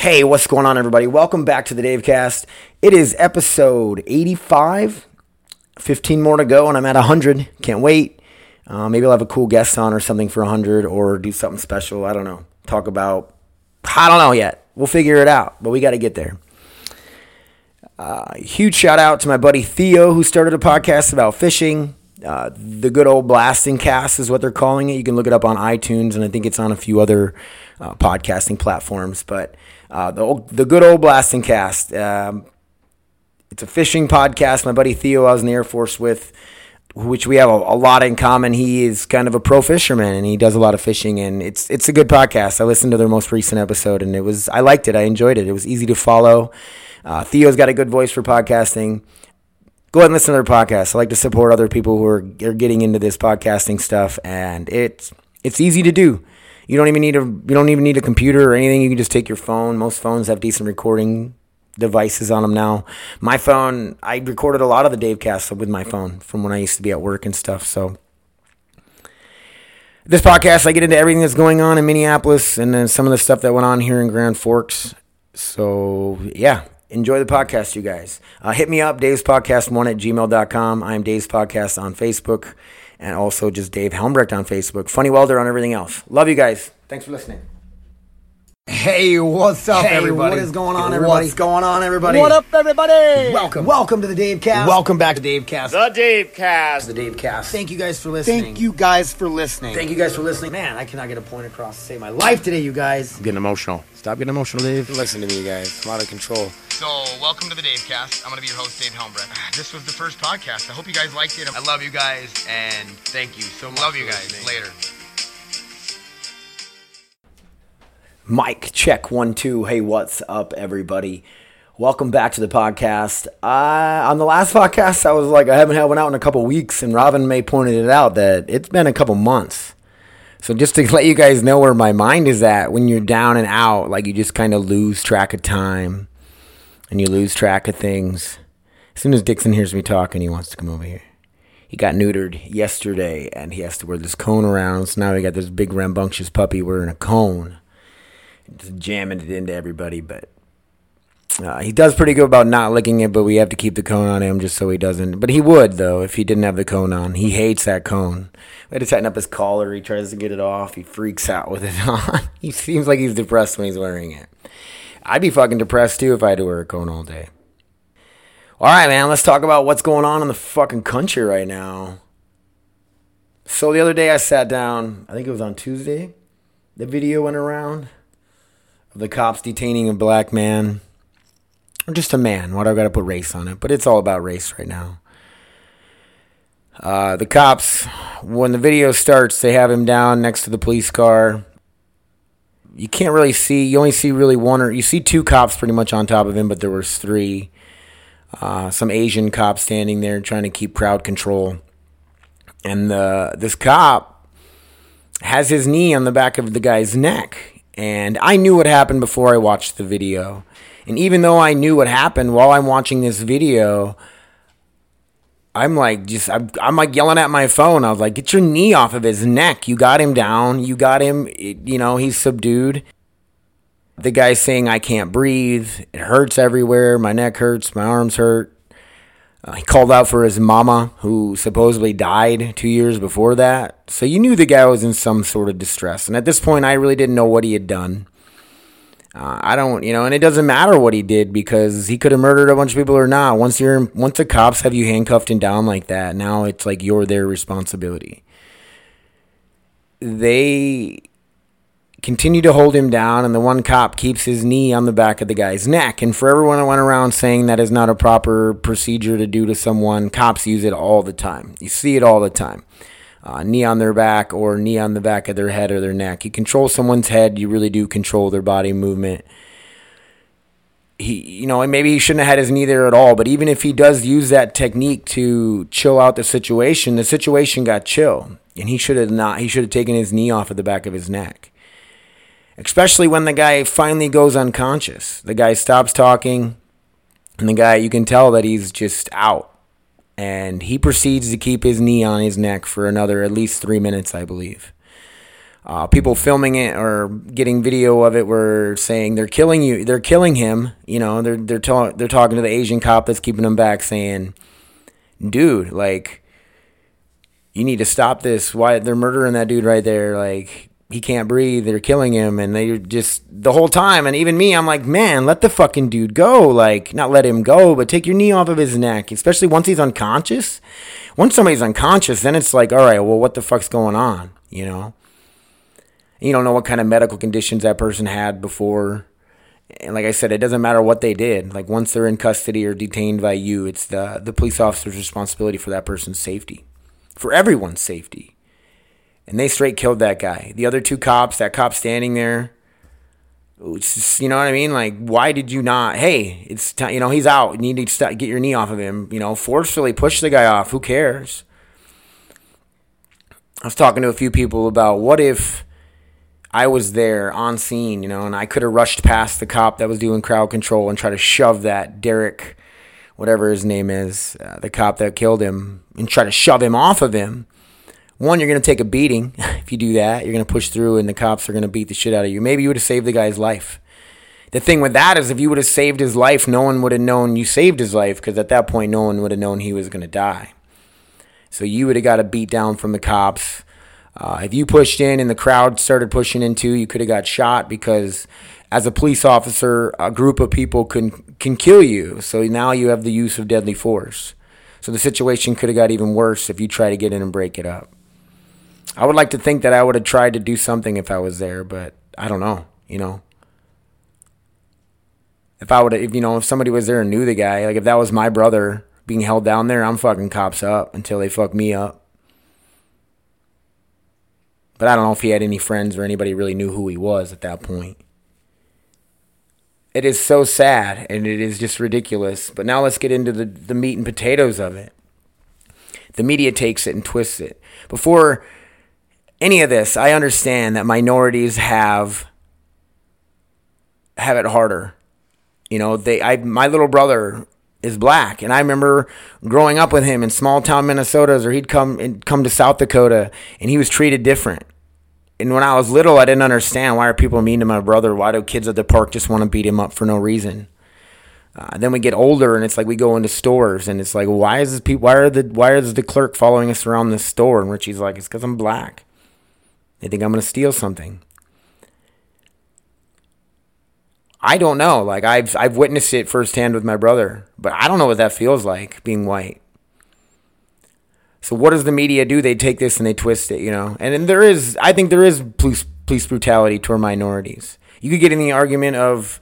Hey, what's going on, everybody? Welcome back to the Dave Cast. It is episode 85. 15 more to go, and I'm at 100. Can't wait. Uh, maybe I'll have a cool guest on or something for 100 or do something special. I don't know. Talk about, I don't know yet. We'll figure it out, but we got to get there. Uh, huge shout out to my buddy Theo, who started a podcast about fishing. Uh, the good old blasting cast is what they're calling it. You can look it up on iTunes, and I think it's on a few other uh, podcasting platforms. But uh, the old, the good old blasting cast. Um, it's a fishing podcast. My buddy Theo, I was in the Air Force with, which we have a, a, lot in common. He is kind of a pro fisherman, and he does a lot of fishing. And it's it's a good podcast. I listened to their most recent episode, and it was I liked it. I enjoyed it. It was easy to follow. Uh, Theo's got a good voice for podcasting go ahead and listen to their podcast. I like to support other people who are, are getting into this podcasting stuff, and it's it's easy to do. You don't even need a you don't even need a computer or anything. You can just take your phone. Most phones have decent recording devices on them now. My phone, I recorded a lot of the Dave Cast with my phone from when I used to be at work and stuff. So this podcast, I get into everything that's going on in Minneapolis and then some of the stuff that went on here in Grand Forks. So yeah, enjoy the podcast, you guys. Uh, hit me up, Dave's Podcast one at gmail.com. I am Dave's Podcast on Facebook and also just Dave Helmbrecht on Facebook. Funny Welder on everything else. Love you guys. Thanks for listening. Hey, what's up, hey, everybody? What is going on, everybody? What's going on, everybody? What up, everybody? Welcome. Welcome to the Dave Cast. Welcome back to Dave Cast. The Dave Cast. The Dave Cast. Thank you guys for listening. Thank you guys for listening. Thank you guys for listening. Man, I cannot get a point across to save my life today, you guys. I'm getting emotional. Stop getting emotional, Dave. Listen to me, you guys. I'm out of control. So, welcome to the Dave Cast. I'm going to be your host, Dave Helmbrecht. This was the first podcast. I hope you guys liked it. I love you guys, and thank you so much. Love you guys. Later. mic, check one, two. Hey, what's up, everybody? Welcome back to the podcast. Uh, on the last podcast, I was like, I haven't had one out in a couple weeks, and Robin May pointed it out that it's been a couple months. So just to let you guys know where my mind is at when you're down and out, like you just kind of lose track of time and you lose track of things. As soon as Dixon hears me talking, he wants to come over here. He got neutered yesterday and he has to wear this cone around. So now we got this big rambunctious puppy wearing a cone just jamming it into everybody. But uh, he does pretty good about not licking it, but we have to keep the cone on him just so he doesn't. But he would though if he didn't have the cone on. He hates that cone. We had to tighten up his collar. He tries to get it off. He freaks out with it on. he seems like he's depressed when he's wearing it. I'd be fucking depressed too if I had to wear a cone all day. All right, man. Let's talk about what's going on in the fucking country right now. So the other day I sat down. I think it was on Tuesday. The video went around of the cops detaining a black man, or just a man. Why do I've got to put race on it, but it's all about race right now. Uh, the cops, when the video starts, they have him down next to the police car. You can't really see. You only see really one or you see two cops pretty much on top of him, but there was three. Uh, some Asian cops standing there trying to keep crowd control, and the this cop has his knee on the back of the guy's neck, and I knew what happened before I watched the video. And even though I knew what happened while I'm watching this video, I'm like just I'm, I'm like yelling at my phone. I was like, "Get your knee off of his neck. You got him down. You got him, you know, he's subdued." The guy's saying, "I can't breathe. It hurts everywhere. My neck hurts, my arms hurt." Uh, he called out for his mama, who supposedly died two years before that. So you knew the guy was in some sort of distress. And at this point, I really didn't know what he had done. Uh, I don't, you know, and it doesn't matter what he did because he could have murdered a bunch of people or not. Once you're, once the cops have you handcuffed and down like that, now it's like you're their responsibility. They continue to hold him down, and the one cop keeps his knee on the back of the guy's neck. And for everyone that went around saying that is not a proper procedure to do to someone, cops use it all the time. You see it all the time. Uh, knee on their back or knee on the back of their head or their neck. You control someone's head, you really do control their body movement. He, you know, and maybe he shouldn't have had his knee there at all. But even if he does use that technique to chill out the situation, the situation got chill, and he should have not. He should have taken his knee off of the back of his neck especially when the guy finally goes unconscious. The guy stops talking, and the guy, you can tell that he's just out. And he proceeds to keep his knee on his neck for another at least three minutes, I believe. Uh, people filming it or getting video of it were saying they're killing you. They're killing him. You know, they're they're ta- they're talking to the Asian cop that's keeping him back, saying, "Dude, like, you need to stop this. Why they're murdering that dude right there? Like, he can't breathe. They're killing him." And they're just the whole time, and even me, I'm like, "Man, let the fucking dude go. Like, not let him go, but take your knee off of his neck, especially once he's unconscious. Once somebody's unconscious, then it's like, all right, well, what the fuck's going on? You know." you don't know what kind of medical conditions that person had before. And like I said, it doesn't matter what they did. Like once they're in custody or detained by you, it's the the police officer's responsibility for that person's safety, for everyone's safety. And they straight killed that guy. The other two cops, that cop standing there, just, you know what I mean? Like, why did you not? Hey, it's time. You know he's out. You need to get your knee off of him. You know, forcefully push the guy off. Who cares? I was talking to a few people about what if I was there on scene, you know, and I could have rushed past the cop that was doing crowd control and try to shove that Derek, whatever his name is, uh, the cop that killed him, and try to shove him off of him. One, you're going to take a beating if you do that. You're going to push through, and the cops are going to beat the shit out of you. Maybe you would have saved the guy's life. The thing with that is, if you would have saved his life, no one would have known you saved his life because at that point, no one would have known he was going to die. So you would have got a beat down from the cops uh, if you pushed in and the crowd started pushing in too, you could have got shot because as a police officer, a group of people can can kill you. So now you have the use of deadly force. So the situation could have got even worse if you try to get in and break it up. I would like to think that I would have tried to do something if I was there, but I don't know, you know. If I would if you know, if somebody was there and knew the guy, like if that was my brother being held down there, I'm fucking cops up until they fuck me up. But I don't know if he had any friends or anybody really knew who he was at that point. It is so sad and it is just ridiculous. But now let's get into the, the meat and potatoes of it. The media takes it and twists it. Before any of this, I understand that minorities have have it harder. You know, they I my little brother is black. And I remember growing up with him in small town Minnesota, or he'd come and come to South Dakota, and he was treated different. And when I was little, I didn't understand why are people mean to my brother? Why do kids at the park just want to beat him up for no reason? Uh, then we get older, and it's like we go into stores, and it's like, why is this people? Why are the why is the clerk following us around the store? And Richie's like, it's because I'm black. They think I'm gonna steal something. I don't know. Like I've I've witnessed it firsthand with my brother, but I don't know what that feels like being white. So what does the media do? They take this and they twist it, you know. And then there is, I think there is police police brutality toward minorities. You could get in the argument of,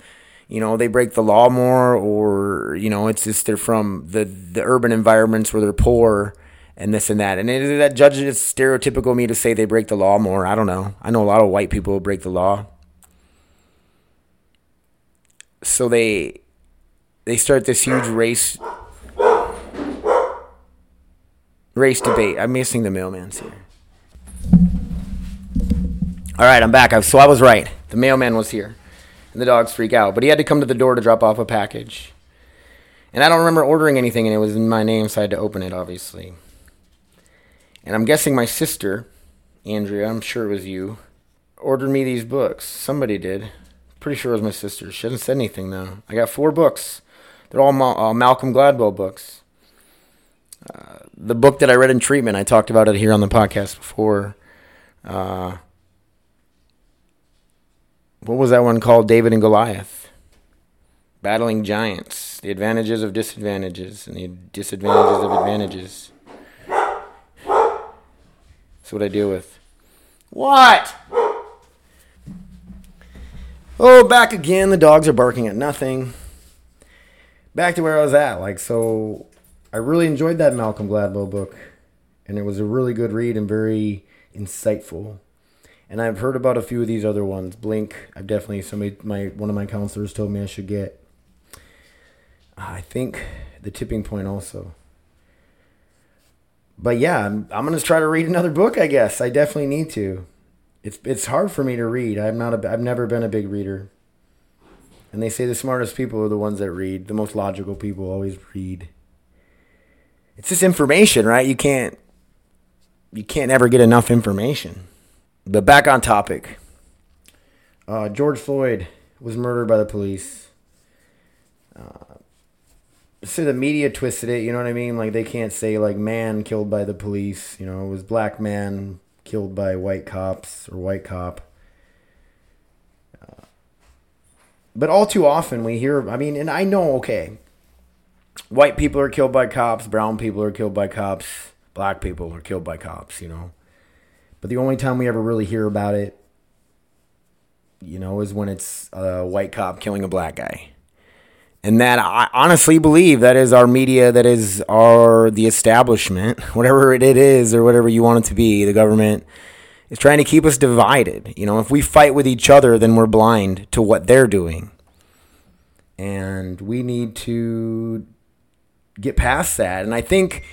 you know, they break the law more, or you know, it's just they're from the the urban environments where they're poor and this and that. And it, that judges it's stereotypical me to say they break the law more. I don't know. I know a lot of white people break the law. So they they start this huge race race debate. I'm missing the mailman's here. All right, I'm back. So I was right. The mailman was here, and the dogs freak out. But he had to come to the door to drop off a package. And I don't remember ordering anything, and it was in my name, so I had to open it, obviously. And I'm guessing my sister, Andrea, I'm sure it was you, ordered me these books. Somebody did. Pretty sure it was my sister. She hasn't said anything, though. I got four books. They're all uh, Malcolm Gladwell books. Uh, the book that I read in treatment, I talked about it here on the podcast before. Uh, what was that one called? David and Goliath. Battling giants, the advantages of disadvantages and the disadvantages of advantages. That's what I deal with. What? Oh, back again. The dogs are barking at nothing. Back to where I was at. Like, so I really enjoyed that Malcolm Gladwell book, and it was a really good read and very insightful. And I've heard about a few of these other ones. Blink, I've definitely somebody my one of my counselors told me I should get. I think the tipping point also. But yeah, I'm, I'm gonna try to read another book. I guess I definitely need to. It's it's hard for me to read. I'm not a I've never been a big reader. And they say the smartest people are the ones that read. The most logical people always read it's just information, right? You can't you can't ever get enough information. But back on topic. Uh, George Floyd was murdered by the police. Uh, so the media twisted it, you know what I mean? Like they can't say like man killed by the police, you know, it was black man killed by white cops or white cop. Uh, but all too often we hear, I mean, and I know, okay, white people are killed by cops, brown people are killed by cops, black people are killed by cops, you know. But the only time we ever really hear about it, you know, is when it's a white cop killing a black guy. And that I honestly believe that is our media, that is our the establishment, whatever it is or whatever you want it to be, the government is trying to keep us divided. You know, if we fight with each other, then we're blind to what they're doing. And we need to get past that. And I think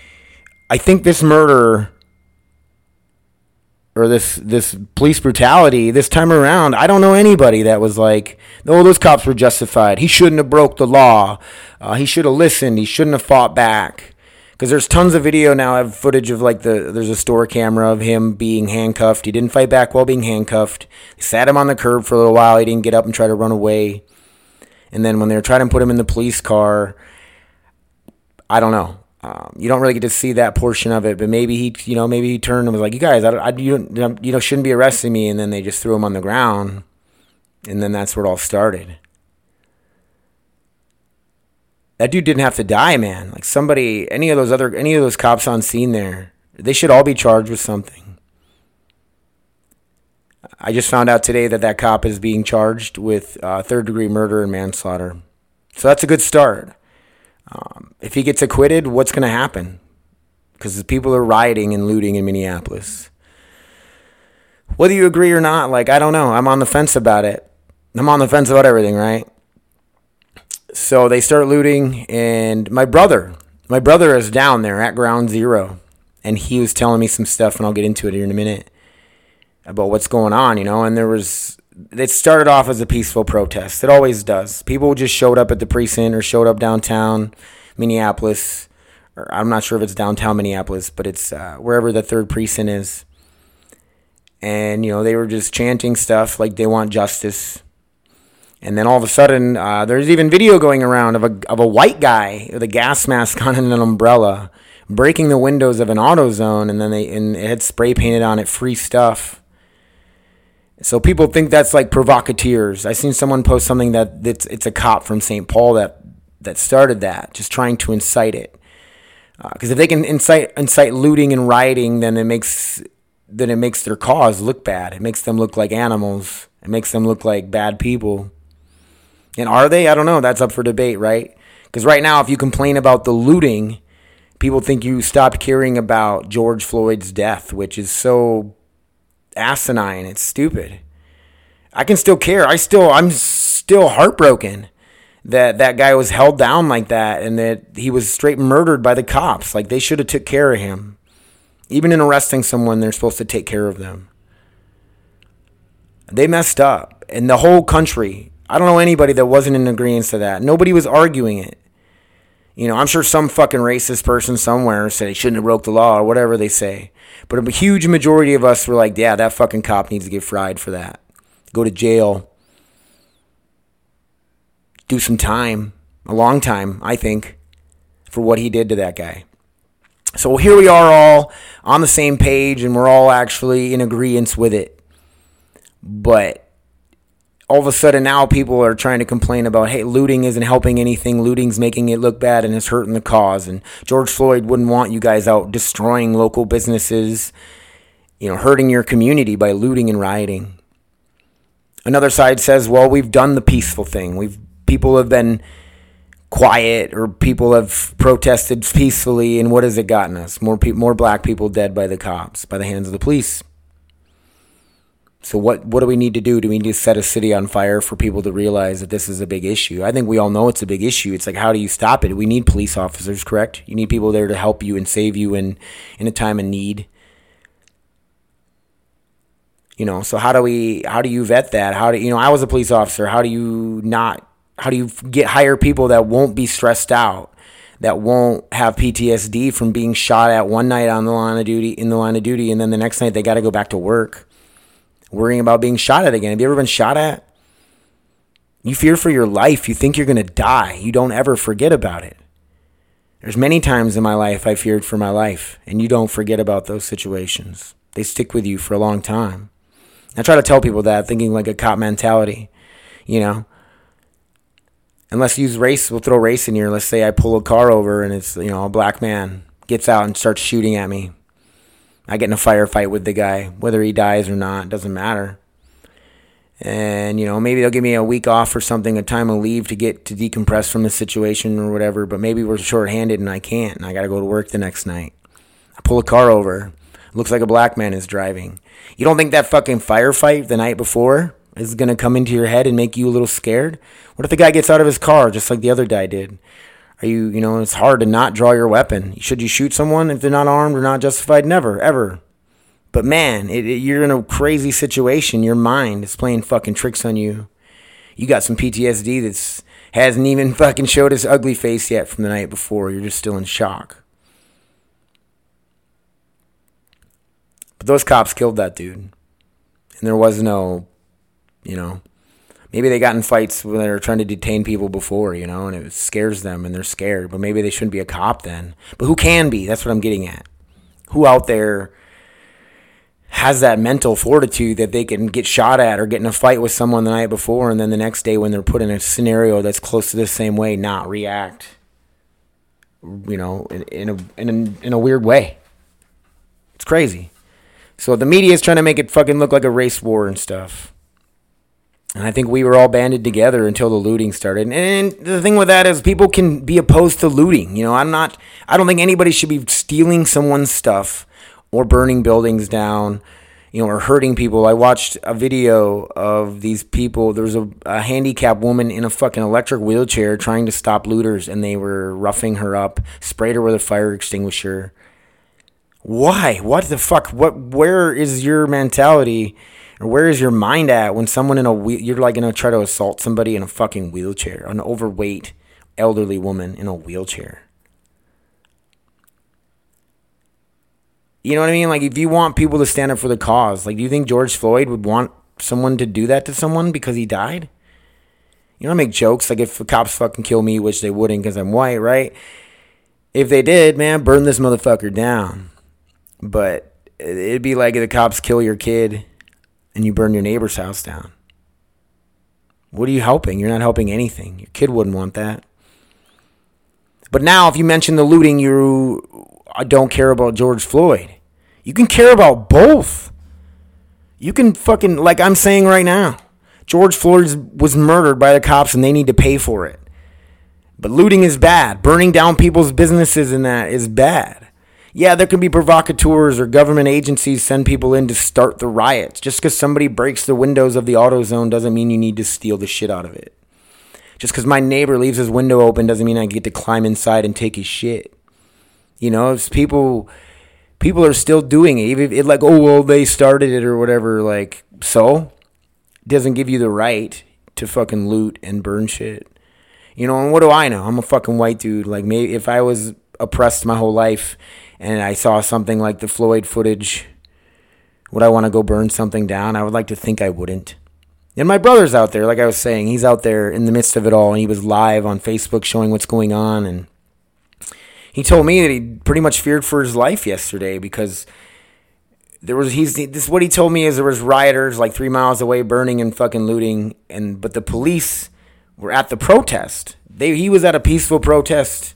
I think this murder or this this police brutality this time around i don't know anybody that was like oh those cops were justified. He shouldn't have broke the law. Uh, he should have listened. He shouldn't have fought back. Because there's tons of video now. I have footage of like the there's a store camera of him being handcuffed. He didn't fight back while being handcuffed. They sat him on the curb for a little while. He didn't get up and try to run away. And then when they were trying to put him in the police car i don't know um, you don't really get to see that portion of it, but maybe he, you know, maybe he turned and was like, "You guys, I, I you, you know, shouldn't be arresting me," and then they just threw him on the ground, and then that's where it all started. That dude didn't have to die, man. Like somebody, any of those other, any of those cops on scene there, they should all be charged with something. I just found out today that that cop is being charged with uh, third degree murder and manslaughter. So that's a good start. Um, if he gets acquitted, what's going to happen? Because people are rioting and looting in Minneapolis. Whether you agree or not, like, I don't know. I'm on the fence about it. I'm on the fence about everything, right? So they start looting, and my brother, my brother is down there at ground zero, and he was telling me some stuff, and I'll get into it here in a minute about what's going on, you know. And there was it started off as a peaceful protest. It always does. People just showed up at the precinct or showed up downtown Minneapolis. Or I'm not sure if it's downtown Minneapolis, but it's uh, wherever the third precinct is. And, you know, they were just chanting stuff like they want justice. And then all of a sudden, uh, there's even video going around of a, of a white guy with a gas mask on and an umbrella breaking the windows of an AutoZone. And then they and it had spray painted on it free stuff so people think that's like provocateurs. I seen someone post something that it's it's a cop from St. Paul that that started that, just trying to incite it. Because uh, if they can incite incite looting and rioting, then it makes then it makes their cause look bad. It makes them look like animals. It makes them look like bad people. And are they? I don't know. That's up for debate, right? Because right now, if you complain about the looting, people think you stopped caring about George Floyd's death, which is so asinine. It's stupid. I can still care. I still I'm still heartbroken that that guy was held down like that and that he was straight murdered by the cops. Like they should have took care of him. Even in arresting someone, they're supposed to take care of them. They messed up. And the whole country, I don't know anybody that wasn't in agreement to that. Nobody was arguing it. You know, I'm sure some fucking racist person somewhere said he shouldn't have broke the law or whatever they say. But a huge majority of us were like, yeah, that fucking cop needs to get fried for that. Go to jail. Do some time. A long time, I think, for what he did to that guy. So here we are all on the same page and we're all actually in agreement with it. But all of a sudden now people are trying to complain about hey looting isn't helping anything. Looting's making it look bad and it's hurting the cause. And george floyd wouldn't want you guys out destroying local businesses you know hurting your community by looting and rioting. Another side says well we've done the peaceful thing. We've people have been quiet or people have protested peacefully and what has it gotten us? More pe- more black people dead by the cops by the hands of the police so what what do we need to do? Do we need to set a city on fire for people to realize that this is a big issue? I think we all know it's a big issue. It's like how do you stop it? We need police officers, correct? You need people there to help you and save you in in a time of need. You know, so how do we how do you vet that? How do you know I was a police officer. How do you not how do you get hire people that won't be stressed out? That won't have PTSD from being shot at one night on the line of duty in the line of duty and then the next night they got to go back to work worrying about being shot at again. Have you ever been shot at? You fear for your life. You think you're going to die. You don't ever forget about it. There's many times in my life I feared for my life, and you don't forget about those situations. They stick with you for a long time. I try to tell people that, thinking like a cop mentality, you know. And let's use race, we'll throw race in here. Let's say I pull a car over and it's, you know, a black man gets out and starts shooting at me. I get in a firefight with the guy, whether he dies or not, doesn't matter. And, you know, maybe they'll give me a week off or something, a time of leave to get to decompress from the situation or whatever, but maybe we're shorthanded and I can't and I got to go to work the next night. I pull a car over. Looks like a black man is driving. You don't think that fucking firefight the night before is going to come into your head and make you a little scared? What if the guy gets out of his car just like the other guy did? Are you, you know, it's hard to not draw your weapon. Should you shoot someone if they're not armed or not justified? Never, ever. But man, it, it, you're in a crazy situation. Your mind is playing fucking tricks on you. You got some PTSD that's hasn't even fucking showed its ugly face yet from the night before. You're just still in shock. But those cops killed that dude. And there was no, you know, maybe they got in fights when they were trying to detain people before, you know, and it scares them and they're scared. But maybe they shouldn't be a cop then. But who can be? That's what I'm getting at. Who out there has that mental fortitude that they can get shot at or get in a fight with someone the night before and then the next day when they're put in a scenario that's close to the same way, not react, you know, in, in a, in a, in a weird way. It's crazy. So the media is trying to make it fucking look like a race war and stuff. And I think we were all banded together until the looting started. And the thing with that is people can be opposed to looting. You know, I'm not I don't think anybody should be stealing someone's stuff or burning buildings down, you know, or hurting people. I watched a video of these people. There was a, a handicapped woman in a fucking electric wheelchair trying to stop looters and they were roughing her up, sprayed her with a fire extinguisher why? What the fuck? What? Where is your mentality, or where is your mind at when someone in a wheel, you're like gonna try to assault somebody in a fucking wheelchair, an overweight elderly woman in a wheelchair? You know what I mean? Like, if you want people to stand up for the cause, like, do you think George Floyd would want someone to do that to someone because he died? You know, I make jokes like if the cops fucking kill me, which they wouldn't because I'm white, right? If they did, man, burn this motherfucker down. But it'd be like if the cops kill your kid and you burn your neighbor's house down. What are you helping? You're not helping anything. Your kid wouldn't want that. But now, if you mention the looting, you I don't care about George Floyd. You can care about both. You can fucking, like I'm saying right now, George Floyd was murdered by the cops and they need to pay for it. But looting is bad. Burning down people's businesses and that is bad. Yeah, there can be provocateurs or government agencies send people in to start the riots. Just because somebody breaks the windows of the AutoZone doesn't mean you need to steal the shit out of it. Just because my neighbor leaves his window open doesn't mean I get to climb inside and take his shit. You know, it's people people are still doing it. It like, oh well, they started it or whatever. Like, so doesn't give you the right to fucking loot and burn shit. You know, and what do I know? I'm a fucking white dude. Like, maybe if I was oppressed my whole life and I saw something like the Floyd footage, would I want to go burn something down? I would like to think I wouldn't. And my brother's out there, like I was saying, he's out there in the midst of it all, and he was live on Facebook showing what's going on. And he told me that he pretty much feared for his life yesterday because there was he's this what he told me is there was rioters like three miles away burning and fucking looting, and but the police were at the protest. They he was at a peaceful protest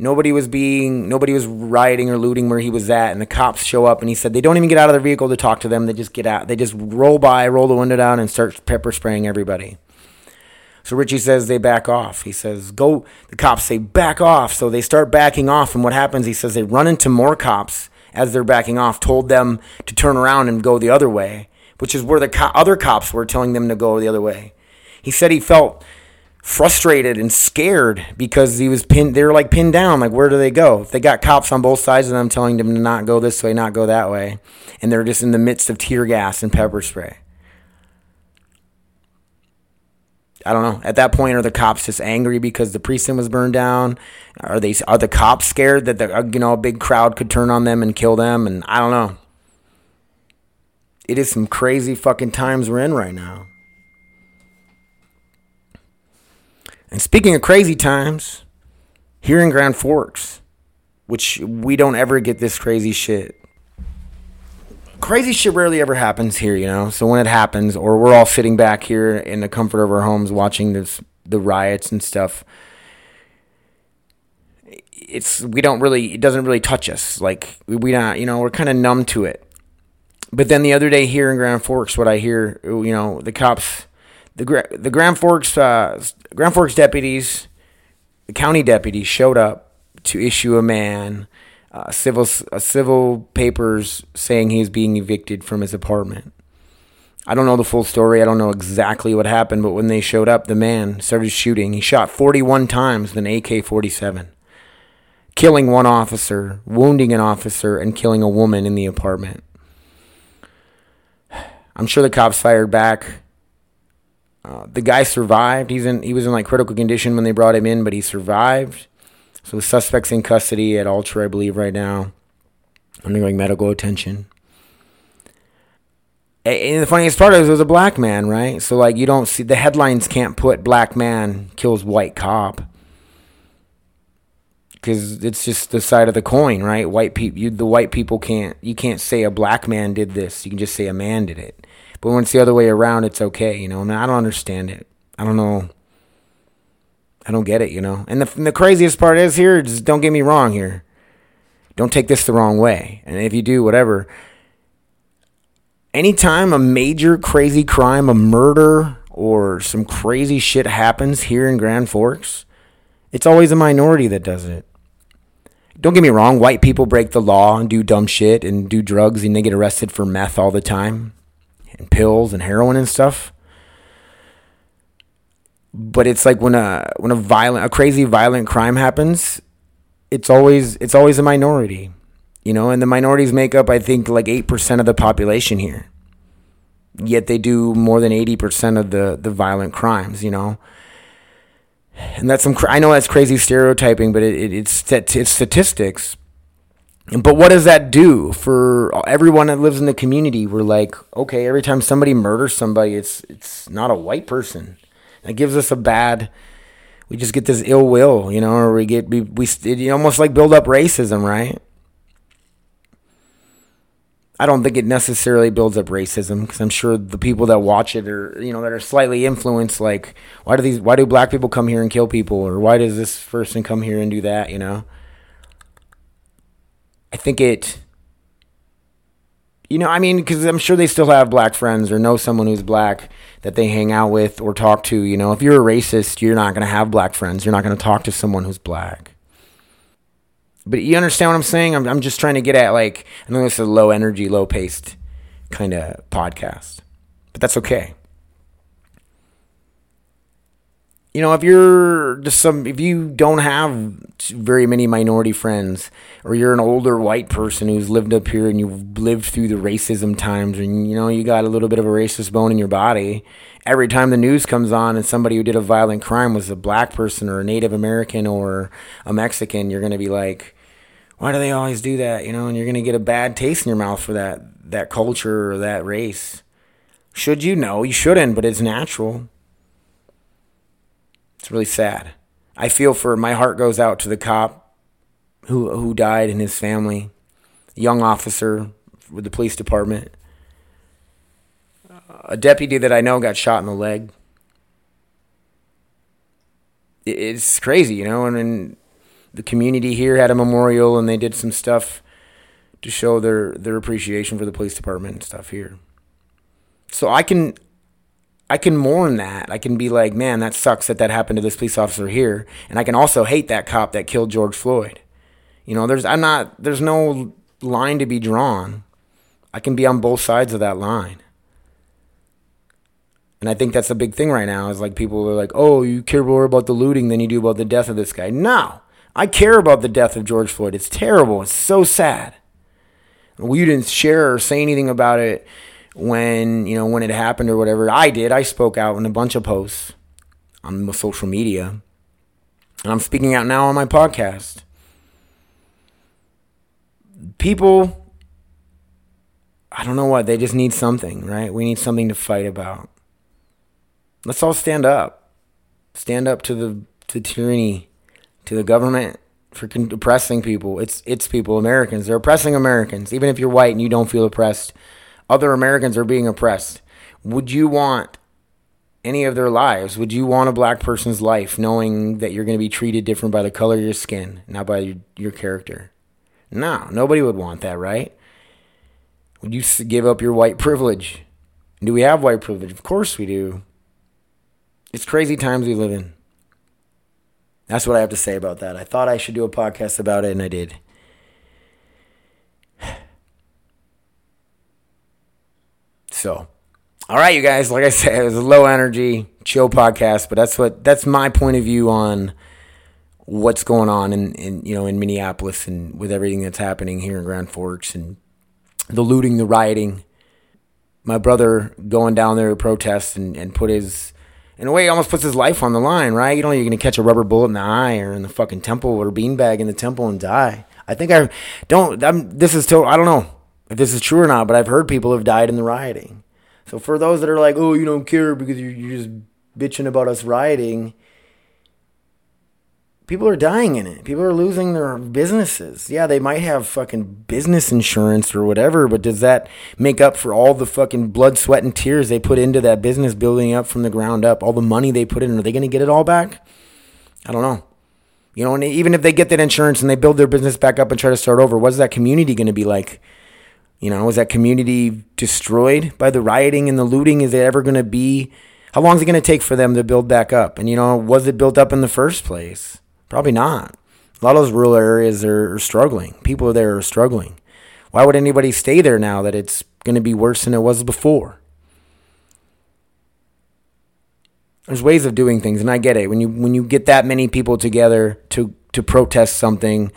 Nobody was being, nobody was rioting or looting where he was at, and the cops show up, and he said they don't even get out of their vehicle to talk to them. They just get out. They just roll by, roll the window down, and start pepper spraying everybody. So Richie says they back off. He says, go. The cops say, back off. So they start backing off. And what happens, he says, they run into more cops as they're backing off, told them to turn around and go the other way, which is where the co- other cops were telling them to go the other way. He said he felt frustrated and scared because he was pinned they were like pinned down like where do they go they got cops on both sides of them telling them to not go this way not go that way and they're just in the midst of tear gas and pepper spray I don't know. At that point, are the cops just angry because the precinct was burned down? Are they are the cops scared that the uh, you know a big crowd could turn on them and kill them? And I don't know. it is some crazy fucking times we're in right now. And speaking of crazy times, here in Grand Forks, which we don't ever get this crazy shit. Crazy shit rarely ever happens here, you know. So when it happens, or we're all sitting back here in the comfort of our homes watching this the riots and stuff, it's we don't really it doesn't really touch us. Like we not, you know, we're kind of numb to it. But then the other day here in Grand Forks, what I hear, you know, the cops, the the Grand Forks uh, Grand Forks deputies, the county deputies showed up to issue a man uh, civil uh, civil papers saying he's being evicted from his apartment. I don't know the full story. I don't know exactly what happened, but when they showed up, the man started shooting. He shot 41 times with an AK-47, killing one officer, wounding an officer, and killing a woman in the apartment. I'm sure the cops fired back. Uh, the guy survived. He's in. He was in like critical condition when they brought him in, but he survived. So the suspect's in custody at Altru, I believe, right now, undergoing medical attention. And the funniest part is it was a black man, right? So like you don't see the headlines can't put black man kills white cop because it's just the side of the coin, right? White people, you, the white people can't you can't say a black man did this. You can just say a man did it. But when it's the other way around, it's okay, you know. I, mean, I don't understand it. I don't know. I don't get it, you know. And the, the craziest part is here, just don't get me wrong here. Don't take this the wrong way. And if you do, whatever. Anytime a major crazy crime, a murder, or some crazy shit happens here in Grand Forks, it's always a minority that does it. Don't get me wrong, white people break the law and do dumb shit and do drugs and they get arrested for meth all the time and pills and heroin and stuff. But it's like when a when a violent a crazy violent crime happens it's always it's always a minority you know? And the minorities make up i think like 8% of the population here. Yet they do more than 80% of the the violent crimes you know? And that's some i know that's crazy stereotyping but it, it, it's it's statistics but what does that do for everyone that lives in the community we're like okay every time somebody murders somebody it's it's not a white person it gives us a bad. We just get this ill will, you know, or we get we, we it almost like build up racism, right? I don't think it necessarily builds up racism because I'm sure the people that watch it are, you know, that are slightly influenced. Like, why do these? Why do black people come here and kill people, or why does this person come here and do that? You know, I think it you know, I mean, because I'm sure they still have black friends or know someone who's black that they hang out with or talk to. You know, if you're a racist, you're not going to have black friends. You're not going to talk to someone who's black. But you understand what I'm saying? I'm, I'm just trying to get at, like, I know this is a low energy, low paced kind of podcast, but that's okay. You know, if you're just some, if you don't have very many minority friends, or you're an older white person who's lived up here and you've lived through the racism times, and you know, you got a little bit of a racist bone in your body, every time the news comes on and somebody who did a violent crime was a black person or a Native American or a Mexican, you're going to be like, why do they always do that? You know, and you're going to get a bad taste in your mouth for that, that culture or that race. Should you know? You shouldn't, but it's natural. It's really sad. I feel for my heart goes out to the cop who who died and his family, young officer with the police department. A deputy that I know got shot in the leg. It's crazy, you know, and, and the community here had a memorial and they did some stuff to show their their appreciation for the police department and stuff here. So I can I can mourn that. I can be like, man, that sucks that that happened to this police officer here, and I can also hate that cop that killed George Floyd. You know, there's I'm not there's no line to be drawn. I can be on both sides of that line. And I think that's the big thing right now is like people are like, "Oh, you care more about the looting than you do about the death of this guy." No. I care about the death of George Floyd. It's terrible. It's so sad. You didn't share or say anything about it when you know when it happened or whatever. I did. I spoke out in a bunch of posts on social media, and I'm speaking out now on my podcast. People, I don't know what. They just need something, right? We need something to fight about. Let's all stand up. Stand up to the to tyranny, to the government for oppressing people. It's it's people, Americans. They're oppressing Americans. Even if you're white and you don't feel oppressed, other Americans are being oppressed. Would you want any of their lives? Would you want a black person's life knowing that you're going to be treated different by the color of your skin, not by your, character? No, nobody would want that, right? Would you give up your white privilege? Do we have white privilege? Of course we do. It's crazy times we live in. That's what I have to say about that. I thought I should do a podcast about it, and I did. So, all right, you guys. Like I said, it was a low energy, chill podcast, but that's what that's my point of view on what's going on in, in you know in Minneapolis and with everything that's happening here in Grand Forks and the looting, the rioting. My brother going down there to protest and, and put his in a way he almost puts his life on the line, right? You know you're gonna catch a rubber bullet in the eye or in the fucking temple or a beanbag in the temple and die. I think I don't. I'm, this is to, I don't know if this is true or not, but I've heard people have died in the rioting. So for those that are like, oh, you don't care because you're, you're just bitching about us rioting, people are dying in it. People are losing their businesses. Yeah, they might have fucking business insurance or whatever, but does that make up for all the fucking blood, sweat, and tears they put into that business building up from the ground up? All the money they put in, are they going to get it all back? I don't know. You know, and even if they get that insurance and they build their business back up and try to start over, what's that community going to be like? You know, is that community destroyed by the rioting and the looting? Is it ever going to be? How long is it going to take for them to build back up? And, you know, was it built up in the first place? Probably not. A lot of those rural areas are, are struggling. People there are struggling. Why would anybody stay there now that it's going to be worse than it was before? There's ways of doing things, and I get it. When you when you get that many people together to to protest something,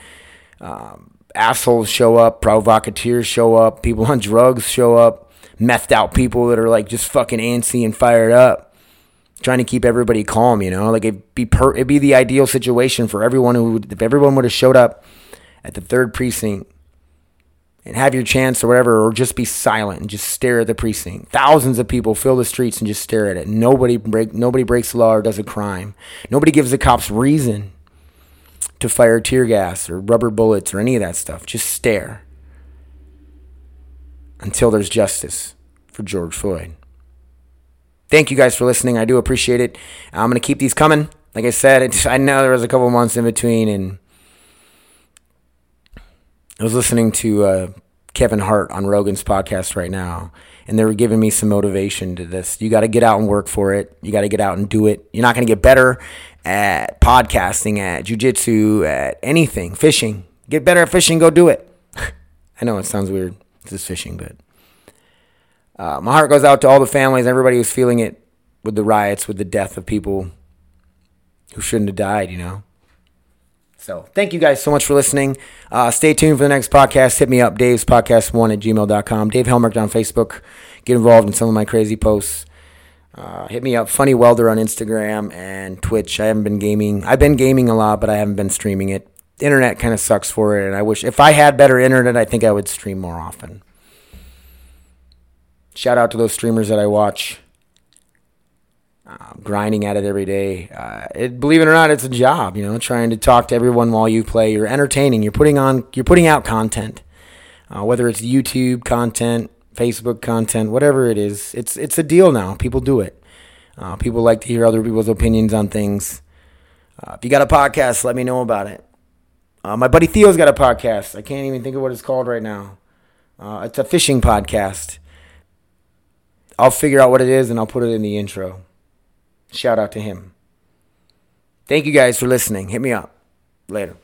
um, assholes show up, provocateurs show up, people on drugs show up, methed out people that are like just fucking antsy and fired up, trying to keep everybody calm. You know, like it'd be per, it'd be the ideal situation for everyone who would, if everyone would have showed up at the third precinct and have your chance or whatever, or just be silent and just stare at the precinct. Thousands of people fill the streets and just stare at it. Nobody break nobody breaks the law or does a crime. Nobody gives the cops reason to fire tear gas or rubber bullets or any of that stuff. Just stare until there's justice for George Floyd. Thank you guys for listening. I do appreciate it. I'm going to keep these coming. Like I said, I know there was a couple months in between, and I was listening to uh, Kevin Hart on Rogan's podcast right now, and they were giving me some motivation to this. You got to get out and work for it. You got to get out and do it. You're not going to get better at podcasting, at jujitsu, at anything, fishing. Get better at fishing, go do it. I know it sounds weird. This is fishing, but uh, my heart goes out to all the families, everybody who's feeling it with the riots, with the death of people who shouldn't have died, you know. So thank you guys so much for listening. Uh, stay tuned for the next podcast. Hit me up, Dave's Podcast One at gmail.com. Dave Helmerick on Facebook. Get involved in some of my crazy posts. Uh, hit me up, Funny Welder on Instagram and Twitch. I haven't been gaming. I've been gaming a lot, but I haven't been streaming it. Internet kind of sucks for it, and I wish if I had better internet, I think I would stream more often. Shout out to those streamers that I watch. Uh, grinding at it every day. Uh, it, believe it or not, it's a job. You know, trying to talk to everyone while you play. You're entertaining. You're putting on. You're putting out content. Uh, whether it's YouTube content, Facebook content, whatever it is, it's it's a deal now. People do it. Uh, people like to hear other people's opinions on things. Uh, if you got a podcast, let me know about it. Uh, my buddy Theo's got a podcast. I can't even think of what it's called right now. Uh, it's a fishing podcast. I'll figure out what it is and I'll put it in the intro. Shout out to him. Thank you guys for listening. Hit me up. Later.